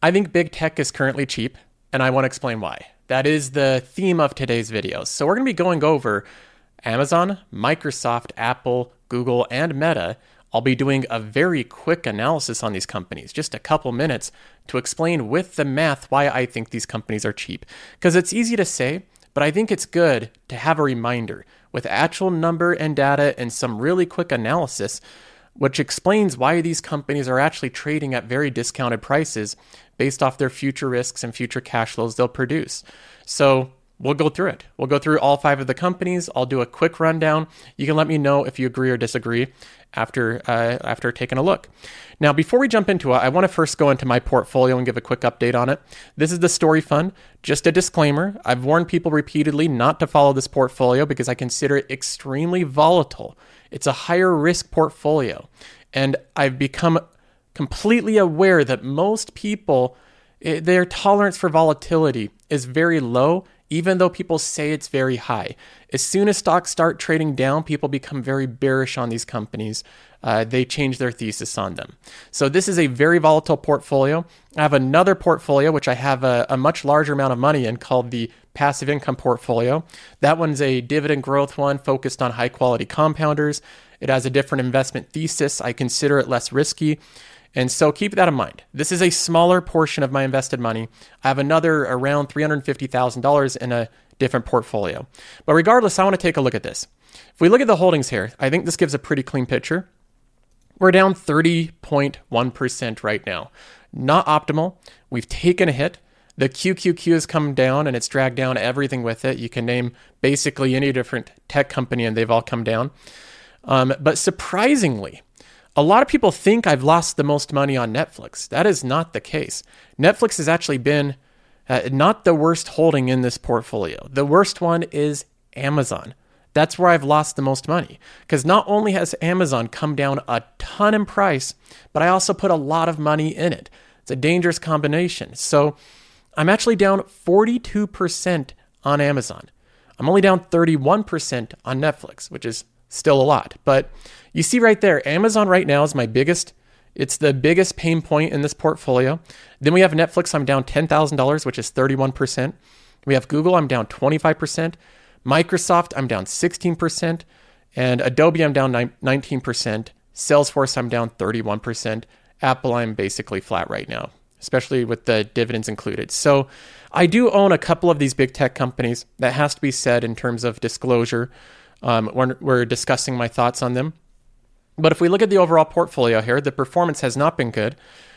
I think big tech is currently cheap, and I want to explain why. That is the theme of today's video. So we're going to be going over Amazon, Microsoft, Apple, Google, and Meta. I'll be doing a very quick analysis on these companies, just a couple minutes to explain with the math why I think these companies are cheap. Because it's easy to say, but I think it's good to have a reminder with actual number and data and some really quick analysis, which explains why these companies are actually trading at very discounted prices based off their future risks and future cash flows they'll produce. So we'll go through it. We'll go through all five of the companies. I'll do a quick rundown. You can let me know if you agree or disagree after uh, after taking a look. Now, before we jump into it, I want to first go into my portfolio and give a quick update on it. This is the Story Fund. Just a disclaimer: I've warned people repeatedly not to follow this portfolio because I consider it extremely volatile. It's a higher risk portfolio, and I've become completely aware that most people eh, their tolerance for volatility is very low even though people say it's very high. As soon as stocks start trading down, people become very bearish on these companies. Uh, they change their thesis on them. So, this is a very volatile portfolio. I have another portfolio, which I have a, a much larger amount of money in, called the passive income portfolio. That one's a dividend growth one focused on high quality compounders. It has a different investment thesis. I consider it less risky. And so keep that in mind. This is a smaller portion of my invested money. I have another around $350,000 in a different portfolio. But regardless, I want to take a look at this. If we look at the holdings here, I think this gives a pretty clean picture. We're down 30.1% right now. Not optimal. We've taken a hit. The QQQ has come down and it's dragged down everything with it. You can name basically any different tech company and they've all come down. Um, but surprisingly, a lot of people think I've lost the most money on Netflix. That is not the case. Netflix has actually been uh, not the worst holding in this portfolio. The worst one is Amazon. That's where I've lost the most money. Because not only has Amazon come down a ton in price, but I also put a lot of money in it. It's a dangerous combination. So I'm actually down 42% on Amazon. I'm only down 31% on Netflix, which is still a lot. But you see right there, Amazon right now is my biggest. It's the biggest pain point in this portfolio. Then we have Netflix, I'm down $10,000, which is 31%. We have Google, I'm down 25%. Microsoft, I'm down 16%. And Adobe, I'm down 19%. Salesforce, I'm down 31%. Apple, I'm basically flat right now, especially with the dividends included. So I do own a couple of these big tech companies. That has to be said in terms of disclosure um, when we're discussing my thoughts on them. But if we look at the overall portfolio here, the performance has not been good.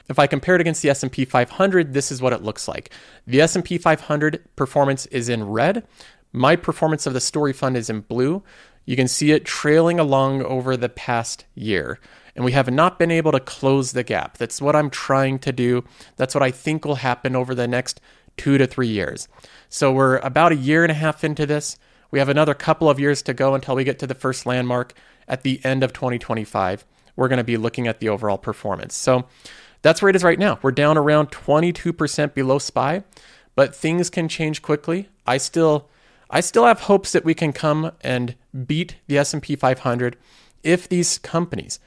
If I compare it against the S&P 500, this is what it looks like. The S&P 500 performance is in red. My performance of the story fund is in blue. You can see it trailing along over the past year. And we have not been able to close the gap. That's what I'm trying to do. That's what I think will happen over the next two to three years. So we're about a year and a half into this. We have another couple of years to go until we get to the first landmark at the end of 2025. We're going to be looking at the overall performance. So that's where it is right now. We're down around 22% below SPY, but things can change quickly. I still I still have hopes that we can come and beat the S&P 500 if these companies,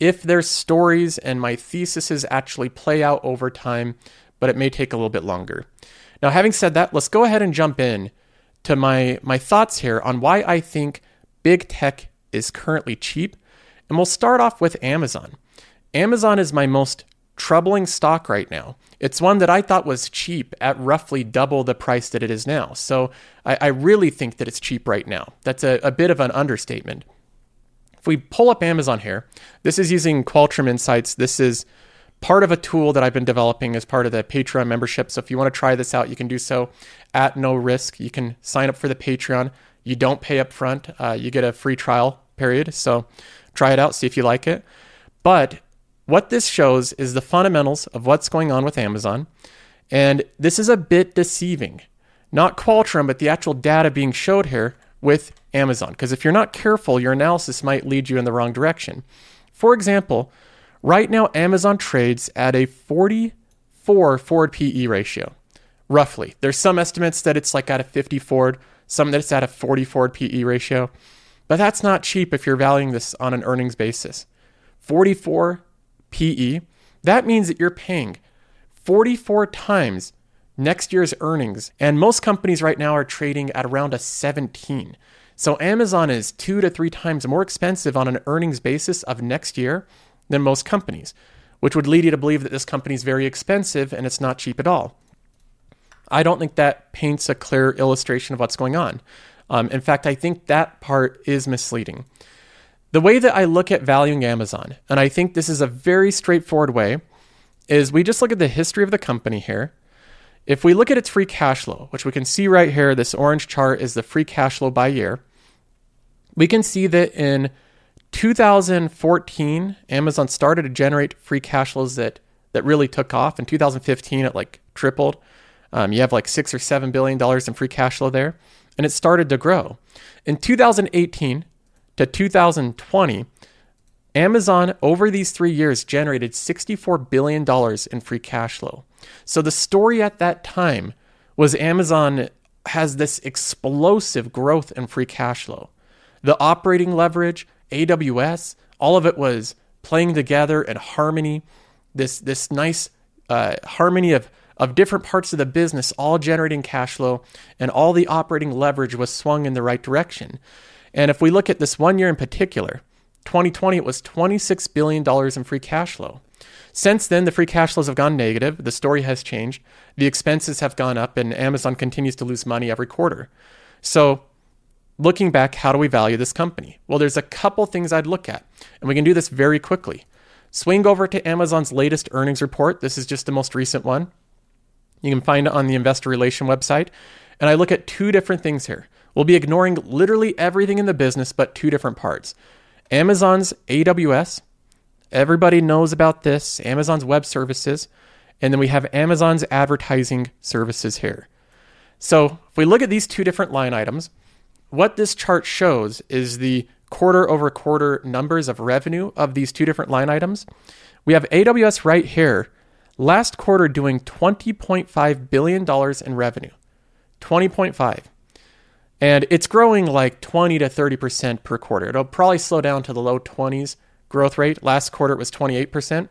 if their stories and my theses actually play out over time, but it may take a little bit longer. Now, having said that, let's go ahead and jump in to my my thoughts here on why I think big tech is currently cheap. And we'll start off with Amazon. Amazon is my most troubling stock right now. It's one that I thought was cheap at roughly double the price that it is now. So I, I really think that it's cheap right now. That's a, a bit of an understatement. If we pull up Amazon here, this is using Qualtrim Insights. This is part of a tool that I've been developing as part of the Patreon membership. So if you want to try this out, you can do so at no risk. You can sign up for the Patreon. You don't pay up front. Uh, you get a free trial period. So try it out, see if you like it. But what this shows is the fundamentals of what's going on with Amazon. And this is a bit deceiving. Not Qualtrim, but the actual data being showed here with Amazon. Because if you're not careful, your analysis might lead you in the wrong direction. For example, right now Amazon trades at a 44 forward PE ratio, roughly. There's some estimates that it's like at a 50 forward, some that it's at a 40 forward PE ratio. But that's not cheap if you're valuing this on an earnings basis. 44 PE, that means that you're paying 44 times next year's earnings. And most companies right now are trading at around a 17. So Amazon is two to three times more expensive on an earnings basis of next year than most companies, which would lead you to believe that this company is very expensive and it's not cheap at all. I don't think that paints a clear illustration of what's going on. Um, in fact, I think that part is misleading. The way that I look at valuing Amazon, and I think this is a very straightforward way, is we just look at the history of the company here. If we look at its free cash flow, which we can see right here, this orange chart is the free cash flow by year, we can see that in 2014, Amazon started to generate free cash flows that, that really took off. In 2015, it like tripled. Um, you have like six or seven billion dollars in free cash flow there, and it started to grow. In 2018 to 2020, Amazon over these three years generated $64 billion in free cash flow. So the story at that time was Amazon has this explosive growth in free cash flow. The operating leverage, AWS, all of it was playing together in harmony. This this nice uh, harmony of of different parts of the business all generating cash flow, and all the operating leverage was swung in the right direction. And if we look at this one year in particular, 2020, it was $26 billion in free cash flow. Since then, the free cash flows have gone negative. The story has changed. The expenses have gone up, and Amazon continues to lose money every quarter. So, looking back, how do we value this company? Well, there's a couple things I'd look at, and we can do this very quickly. Swing over to Amazon's latest earnings report. This is just the most recent one. You can find it on the investor relation website. And I look at two different things here. We'll be ignoring literally everything in the business but two different parts. Amazon's AWS, everybody knows about this, Amazon's web services, and then we have Amazon's advertising services here. So if we look at these two different line items, what this chart shows is the quarter over quarter numbers of revenue of these two different line items. We have AWS right here, last quarter doing $20.5 billion in revenue. 20.5. And it's growing like 20 to 30% per quarter. It'll probably slow down to the low 20s growth rate. Last quarter it was 28%.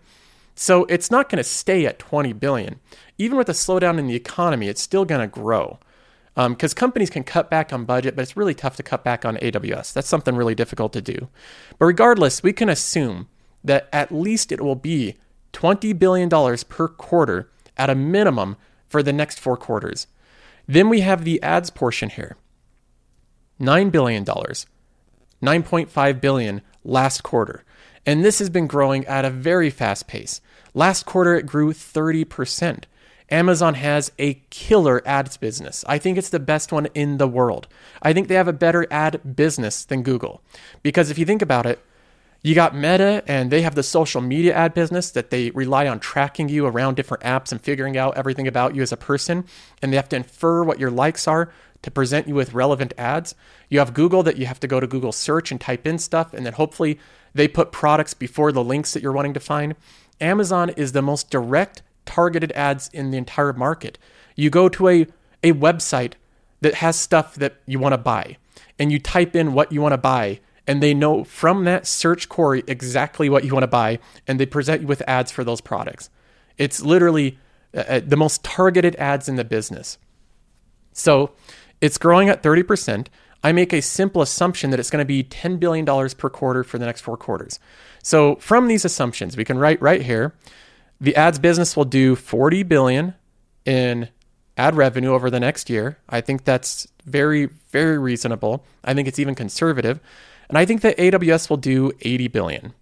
So it's not going to stay at 20 billion. Even with a slowdown in the economy, it's still going to grow. Because um, companies can cut back on budget, but it's really tough to cut back on AWS. That's something really difficult to do. But regardless, we can assume that at least it will be $20 billion per quarter at a minimum for the next four quarters. Then we have the ads portion here. $9 billion, 9.5 billion last quarter. And this has been growing at a very fast pace. Last quarter it grew 30%. Amazon has a killer ads business. I think it's the best one in the world. I think they have a better ad business than Google. Because if you think about it, you got Meta, and they have the social media ad business that they rely on tracking you around different apps and figuring out everything about you as a person. And they have to infer what your likes are to present you with relevant ads. You have Google that you have to go to Google search and type in stuff, and then hopefully they put products before the links that you're wanting to find. Amazon is the most direct targeted ads in the entire market. You go to a, a website that has stuff that you want to buy, and you type in what you want to buy, and they know from that search query exactly what you want to buy, and they present you with ads for those products. It's literally uh, uh the most targeted ads in the business. So it's growing at 30%. I make a simple assumption that it's going to be $10 billion per quarter for the next four quarters. So from these assumptions, we can write right here, the ads business will do 40 billion in ad revenue over the next year. I think that's very, very reasonable. I think it's even conservative. And I think that AWS will do 80 billion.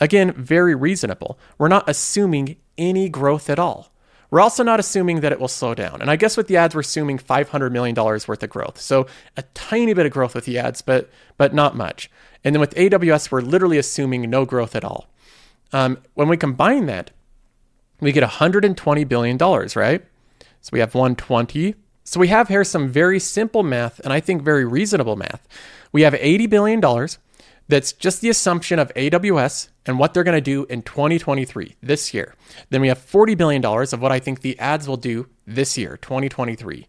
Again, very reasonable. We're not assuming any growth at all. We're also not assuming that it will slow down. And I guess with the ads, we're assuming $500 million worth of growth. So a tiny bit of growth with the ads, but, but not much. And then with AWS, we're literally assuming no growth at all. Um, when we combine that, we get $120 billion, right? So we have 120. So we have here some very simple math and I think very reasonable math. We have $80 billion that's just the assumption of AWS and what they're going to do in 2023, this year. Then we have $40 billion of what I think the ads will do this year, 2023.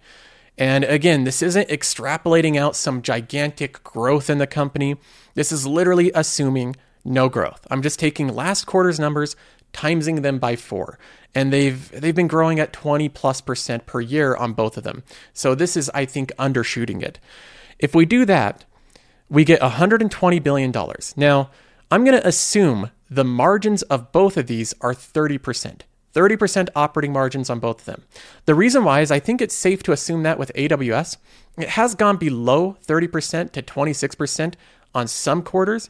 And again, this isn't extrapolating out some gigantic growth in the company. This is literally assuming no growth. I'm just taking last quarter's numbers, timesing them by four. And they've they've been growing at 20 plus percent per year on both of them. So this is, I think, undershooting it. If we do that, we get $120 billion. Now, I'm going to assume the margins of both of these are 30%. 30% operating margins on both of them. The reason why is I think it's safe to assume that with AWS, it has gone below 30% to 26% on some quarters,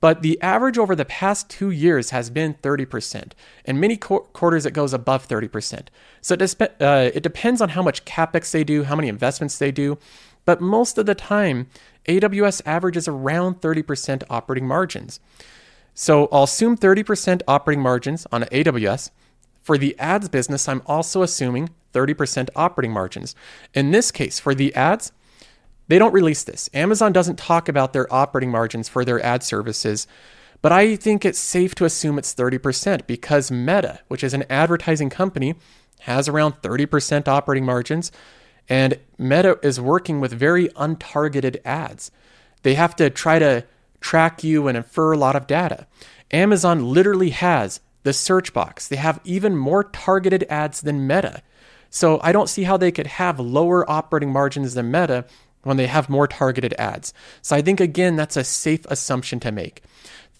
but the average over the past two years has been 30%. And many qu- quarters it goes above 30%. So it, uh, it depends on how much capex they do, how many investments they do, but most of the time, AWS averages around 30% operating margins. So I'll assume 30% operating margins on AWS. For the ads business, I'm also assuming 30% operating margins. In this case, for the ads, they don't release this. Amazon doesn't talk about their operating margins for their ad services, but I think it's safe to assume it's 30% because Meta, which is an advertising company, has around 30% operating margins. And Meta is working with very untargeted ads. They have to try to track you and infer a lot of data. Amazon literally has the search box. They have even more targeted ads than Meta. So I don't see how they could have lower operating margins than Meta when they have more targeted ads. So I think again that's a safe assumption to make.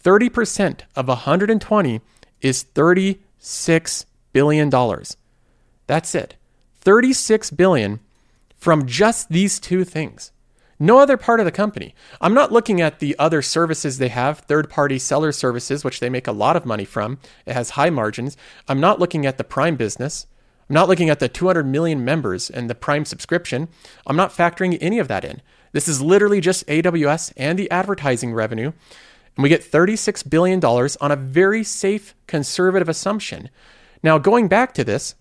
30% of 120 is 36 billion dollars. That's it. 36 billion from just these two things. No other part of the company. I'm not looking at the other services they have, third party seller services, which they make a lot of money from. It has high margins. I'm not looking at the Prime business. I'm not looking at the 200 million members and the Prime subscription. I'm not factoring any of that in. This is literally just AWS and the advertising revenue. And we get $36 billion on a very safe, conservative assumption. Now, going back to this,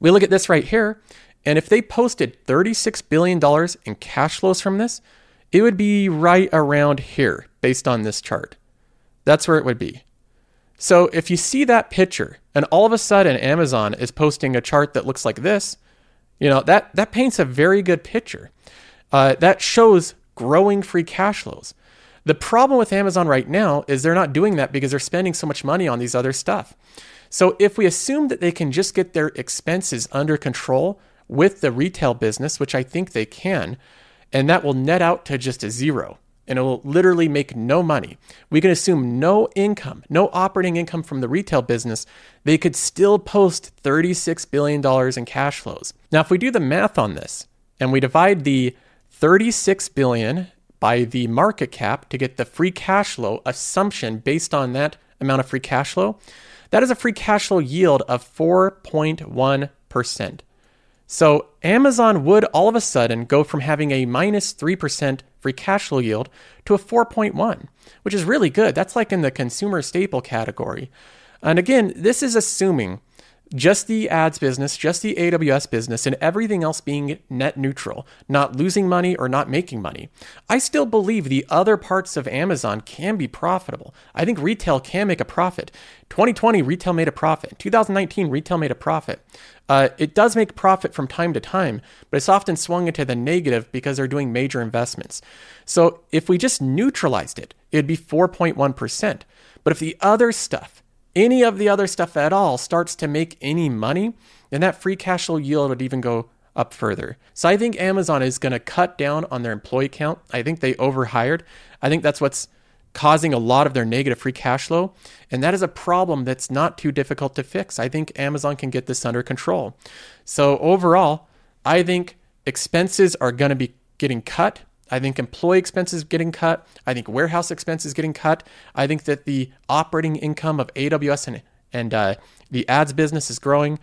we look at this right here. And if they posted $36 billion in cash flows from this, it would be right around here based on this chart. That's where it would be. So if you see that picture and all of a sudden Amazon is posting a chart that looks like this, you know, that, that paints a very good picture. Uh, that shows growing free cash flows. The problem with Amazon right now is they're not doing that because they're spending so much money on these other stuff. So if we assume that they can just get their expenses under control with the retail business, which I think they can, and that will net out to just a zero and it will literally make no money. We can assume no income, no operating income from the retail business. They could still post $36 billion in cash flows. Now, if we do the math on this and we divide the 36 billion by the market cap to get the free cash flow assumption based on that amount of free cash flow, that is a free cash flow yield of 4.1%. So Amazon would all of a sudden go from having a minus 3% free cash flow yield to a 4.1, which is really good. That's like in the consumer staple category. And again, this is assuming just the ads business, just the AWS business, and everything else being net neutral, not losing money or not making money. I still believe the other parts of Amazon can be profitable. I think retail can make a profit. 2020, retail made a profit. 2019, retail made a profit. Uh, it does make profit from time to time, but it's often swung into the negative because they're doing major investments. So if we just neutralized it, it'd be 4.1%. But if the other stuff, any of the other stuff at all starts to make any money, then that free cash flow yield would even go up further. So I think Amazon is going to cut down on their employee count. I think they overhired. I think that's what's causing a lot of their negative free cash flow. And that is a problem that's not too difficult to fix. I think Amazon can get this under control. So overall, I think expenses are going to be getting cut. I think employee expenses getting cut. I think warehouse expenses getting cut. I think that the operating income of AWS and, and uh, the ads business is growing.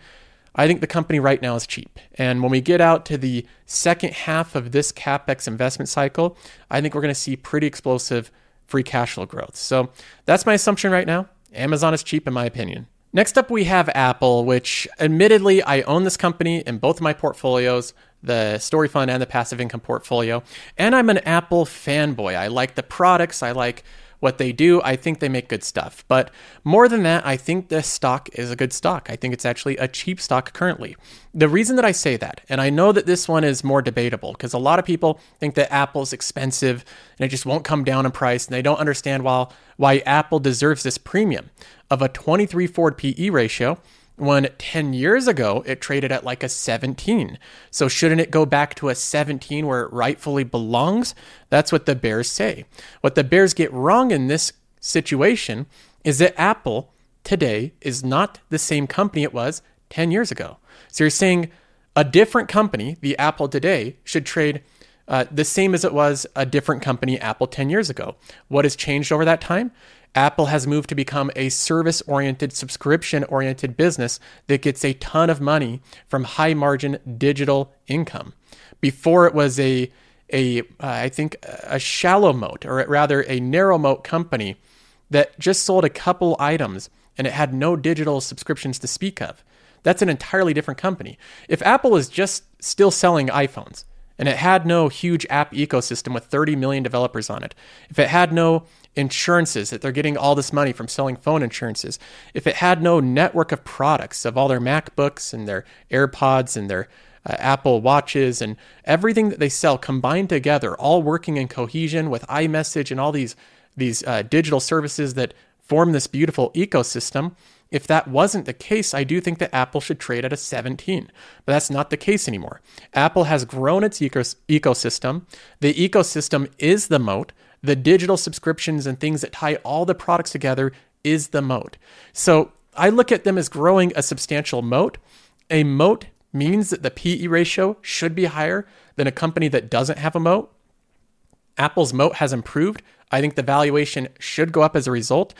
I think the company right now is cheap. And when we get out to the second half of this CapEx investment cycle, I think we're going to see pretty explosive free cash flow growth. So that's my assumption right now. Amazon is cheap, in my opinion. Next up, we have Apple, which admittedly, I own this company in both of my portfolios the story fund and the passive income portfolio. And I'm an Apple fanboy. I like the products, I like what they do. I think they make good stuff. But more than that, I think this stock is a good stock. I think it's actually a cheap stock currently. The reason that I say that, and I know that this one is more debatable because a lot of people think that Apple's expensive and it just won't come down in price, and they don't understand why, why Apple deserves this premium of a 23 forward PE ratio when 10 years ago it traded at like a 17. So shouldn't it go back to a 17 where it rightfully belongs? That's what the Bears say. What the Bears get wrong in this situation is that Apple today is not the same company it was 10 years ago. So you're saying a different company, the Apple today, should trade uh, the same as it was a different company, Apple, 10 years ago. What has changed over that time? Apple has moved to become a service oriented, subscription oriented business that gets a ton of money from high margin digital income. Before it was a, a uh, I think, a shallow moat, or rather a narrow moat company that just sold a couple items and it had no digital subscriptions to speak of. That's an entirely different company. If Apple is just still selling iPhones, and it had no huge app ecosystem with 30 million developers on it, if it had no insurances that they're getting all this money from selling phone insurances, if it had no network of products of all their MacBooks and their AirPods and their uh, Apple Watches and everything that they sell combined together, all working in cohesion with iMessage and all these these uh, digital services that form this beautiful ecosystem, if that wasn't the case, I do think that Apple should trade at a 17, but that's not the case anymore. Apple has grown its ecos- ecosystem. The ecosystem is the moat. The digital subscriptions and things that tie all the products together is the moat. So I look at them as growing a substantial moat. A moat means that the PE ratio should be higher than a company that doesn't have a moat. Apple's moat has improved. I think the valuation should go up as a result.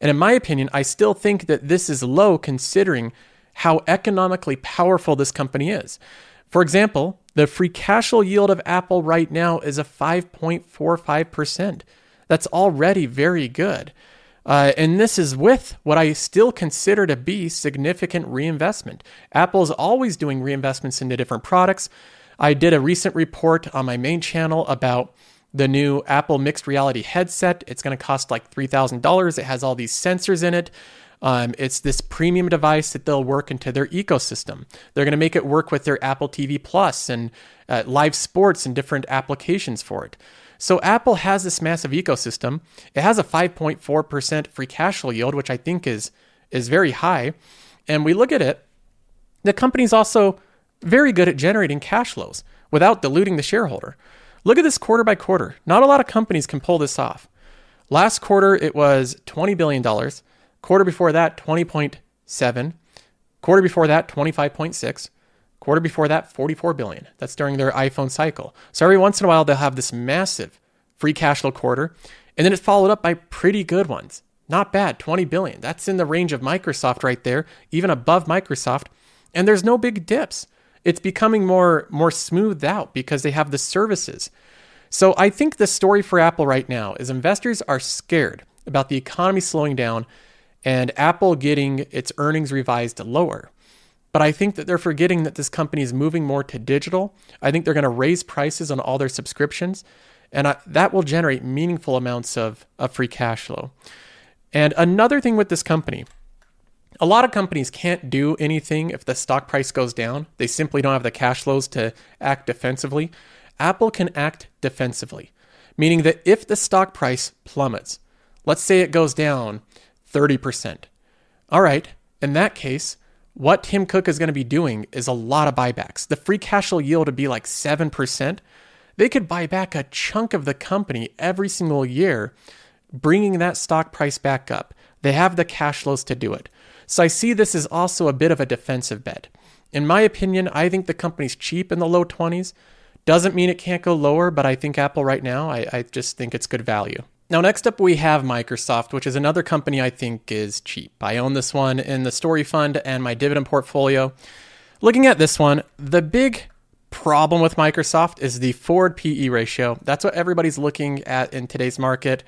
And in my opinion, I still think that this is low considering how economically powerful this company is. For example, the free cash flow yield of Apple right now is a 5.45%. That's already very good. Uh, and this is with what I still consider to be significant reinvestment. Apple is always doing reinvestments into different products. I did a recent report on my main channel about the new Apple mixed reality headset. It's going to cost like $3,000. It has all these sensors in it. Um, it's this premium device that they'll work into their ecosystem. They're going to make it work with their Apple TV Plus and uh, live sports and different applications for it. So Apple has this massive ecosystem. It has a 5.4% free cash flow yield, which I think is is very high. And we look at it, the company's also very good at generating cash flows without diluting the shareholder. Look at this quarter by quarter. Not a lot of companies can pull this off. Last quarter, it was $20 billion. Quarter before that, 20.7. Quarter before that, 25.6. Quarter before that, 44 billion. That's during their iPhone cycle. So every once in a while, they'll have this massive free cash flow quarter, and then it's followed up by pretty good ones. Not bad, 20 billion. That's in the range of Microsoft right there, even above Microsoft. And there's no big dips it's becoming more more smoothed out because they have the services. So I think the story for Apple right now is investors are scared about the economy slowing down and Apple getting its earnings revised lower. But I think that they're forgetting that this company is moving more to digital. I think they're going to raise prices on all their subscriptions, and I, that will generate meaningful amounts of, of free cash flow. And another thing with this company a lot of companies can't do anything if the stock price goes down. They simply don't have the cash flows to act defensively. Apple can act defensively, meaning that if the stock price plummets, let's say it goes down 30%. All right, in that case, what Tim Cook is going to be doing is a lot of buybacks. The free cash flow yield would be like 7%. They could buy back a chunk of the company every single year, bringing that stock price back up. They have the cash flows to do it. So I see this as also a bit of a defensive bet. In my opinion, I think the company's cheap in the low 20s. Doesn't mean it can't go lower, but I think Apple right now, I, I just think it's good value. Now, next up, we have Microsoft, which is another company I think is cheap. I own this one in the Story Fund and my dividend portfolio. Looking at this one, the big problem with Microsoft is the forward PE ratio. That's what everybody's looking at in today's market,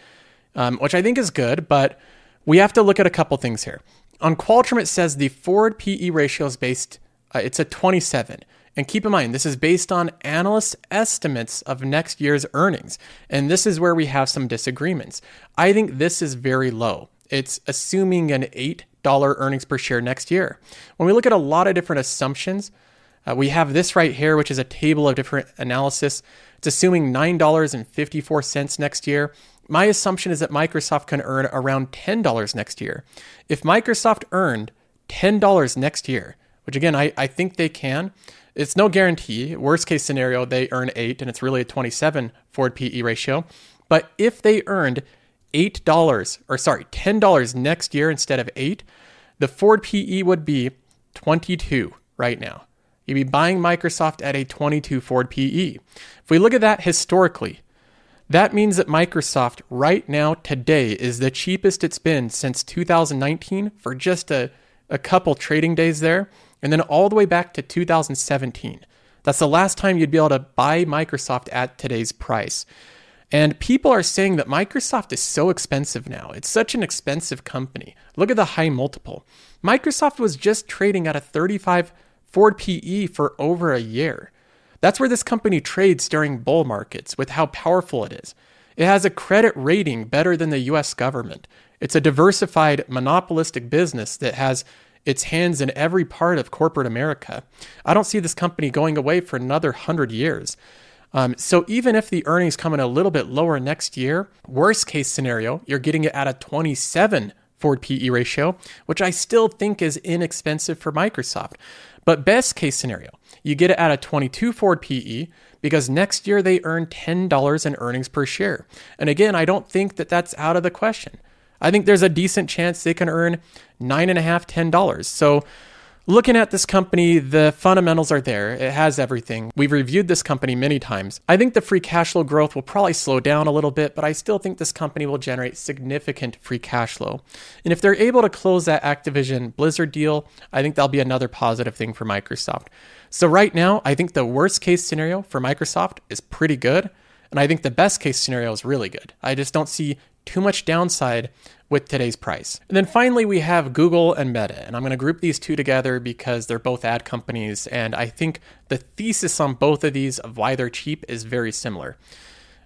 um, which I think is good, but we have to look at a couple things here. On Qualtrim, it says the forward PE ratio is based Uh, it's a 27. And keep in mind, this is based on analyst estimates of next year's earnings. And this is where we have some disagreements. I think this is very low. It's assuming an $8 earnings per share next year. When we look at a lot of different assumptions, uh, we have this right here, which is a table of different analysis. It's assuming $9.54 next year. My assumption is that Microsoft can earn around $10 next year. If Microsoft earned $10 next year, which again, I, I think they can, it's no guarantee. Worst case scenario, they earn 8 and it's really a 27 forward PE ratio. But if they earned $8 or sorry, $10 next year instead of 8, the forward PE would be 22 right now. You'd be buying Microsoft at a 22 forward PE. If we look at that historically, that means that Microsoft right now today is the cheapest it's been since 2019 for just a, a couple trading days there, and then all the way back to 2017. That's the last time you'd be able to buy Microsoft at today's price. And people are saying that Microsoft is so expensive now. It's such an expensive company. Look at the high multiple. Microsoft was just trading at a 35 forward PE for over a year. That's where this company trades during bull markets with how powerful it is. It has a credit rating better than the US government. It's a diversified monopolistic business that has its hands in every part of corporate America. I don't see this company going away for another 100 years. Um, so even if the earnings come in a little bit lower next year, worst case scenario, you're getting it at a 27 forward PE ratio, which I still think is inexpensive for Microsoft. But best case scenario, you get it at a 22 forward PE because next year they earn $10 in earnings per share. And again, I don't think that that's out of the question. I think there's a decent chance they can earn nine and a half, ten dollars. So Looking at this company, the fundamentals are there. It has everything. We've reviewed this company many times. I think the free cash flow growth will probably slow down a little bit, but I still think this company will generate significant free cash flow. And if they're able to close that Activision Blizzard deal, I think that'll be another positive thing for Microsoft. So, right now, I think the worst case scenario for Microsoft is pretty good. And I think the best case scenario is really good. I just don't see too much downside with today's price. And then finally, we have Google and Meta. And I'm going to group these two together because they're both ad companies. And I think the thesis on both of these of why they're cheap is very similar.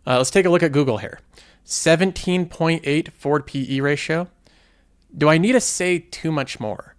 Uh, let's take a look at Google here 17.8 forward PE ratio. Do I need to say too much more?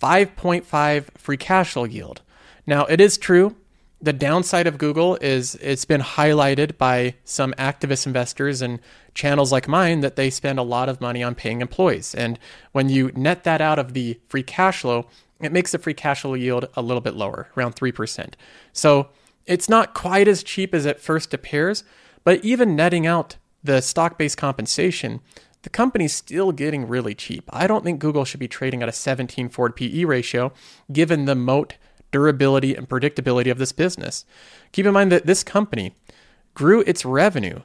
5.5 free cash flow yield. Now, it is true the downside of Google is it's been highlighted by some activist investors and channels like mine that they spend a lot of money on paying employees. And when you net that out of the free cash flow, it makes the free cash flow yield a little bit lower, around 3%. So it's not quite as cheap as it first appears, but even netting out the stock based compensation, the company's still getting really cheap. I don't think Google should be trading at a 17 forward PE ratio, given the moat durability and predictability of this business. Keep in mind that this company grew its revenue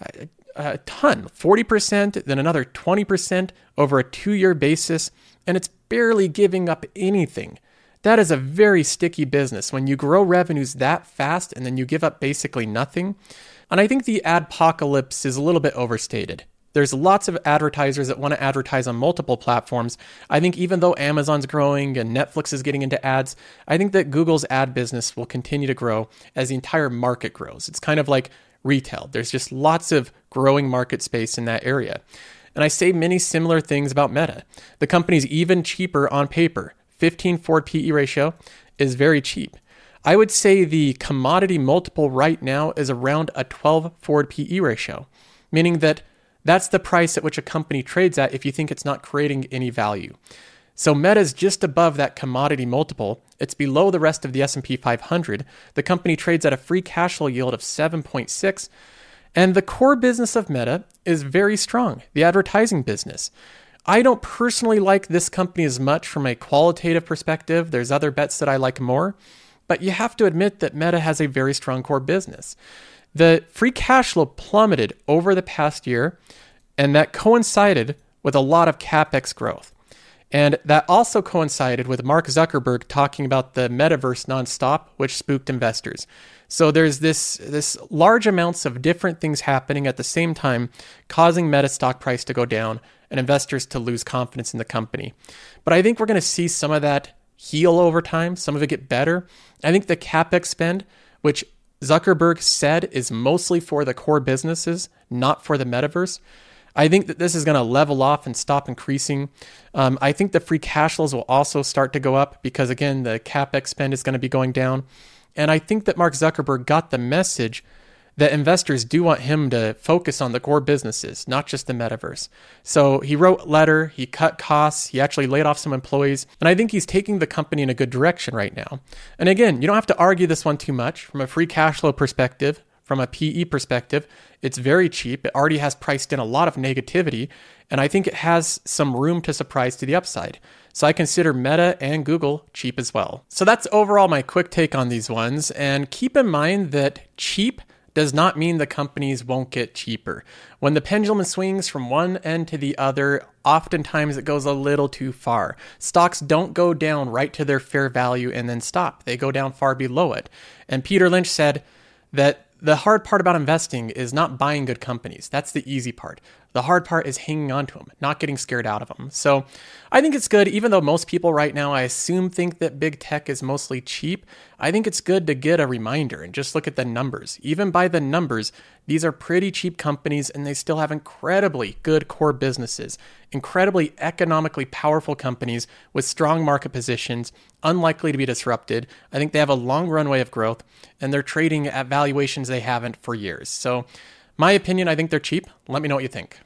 a, a ton 40%, then another 20% over a two year basis, and it's barely giving up anything. That is a very sticky business when you grow revenues that fast and then you give up basically nothing. And I think the adpocalypse is a little bit overstated. There's lots of advertisers that want to advertise on multiple platforms. I think even though Amazon's growing and Netflix is getting into ads, I think that Google's ad business will continue to grow as the entire market grows. It's kind of like retail. There's just lots of growing market space in that area. And I say many similar things about Meta. The company's even cheaper on paper. 15 forward PE ratio is very cheap. I would say the commodity multiple right now is around a 12 forward PE ratio, meaning that that's the price at which a company trades at if you think it's not creating any value. So Meta's just above that commodity multiple. It's below the rest of the S&P 500. The company trades at a free cash flow yield of 7.6, and the core business of Meta is very strong, the advertising business. I don't personally like this company as much from a qualitative perspective. There's other bets that I like more, but you have to admit that Meta has a very strong core business. The free cash flow plummeted over the past year, and that coincided with a lot of capex growth. And that also coincided with Mark Zuckerberg talking about the metaverse nonstop, which spooked investors. So there's this this large amounts of different things happening at the same time, causing Meta stock price to go down and investors to lose confidence in the company. But I think we're going to see some of that heal over time, some of it get better. I think the capex spend, which Zuckerberg said is mostly for the core businesses, not for the metaverse. I think that this is going to level off and stop increasing. Um, I think the free cash flows will also start to go up because, again, the capex spend is going to be going down. And I think that Mark Zuckerberg got the message that investors do want him to focus on the core businesses, not just the metaverse. So he wrote a letter, he cut costs, he actually laid off some employees, and I think he's taking the company in a good direction right now. And again, you don't have to argue this one too much from a free cash flow perspective. From a PE perspective, it's very cheap. It already has priced in a lot of negativity, and I think it has some room to surprise to the upside. So I consider Meta and Google cheap as well. So that's overall my quick take on these ones. And keep in mind that cheap does not mean the companies won't get cheaper. When the pendulum swings from one end to the other, oftentimes it goes a little too far. Stocks don't go down right to their fair value and then stop, they go down far below it. And Peter Lynch said that the hard part about investing is not buying good companies. That's the easy part. The hard part is hanging on to them, not getting scared out of them. So I think it's good, even though most people right now, I assume, think that big tech is mostly cheap. I think it's good to get a reminder and just look at the numbers. Even by the numbers, these are pretty cheap companies and they still have incredibly good core businesses, incredibly economically powerful companies with strong market positions, unlikely to be disrupted. I think they have a long runway of growth and they're trading at valuations they haven't for years. So, my opinion, I think they're cheap. Let me know what you think.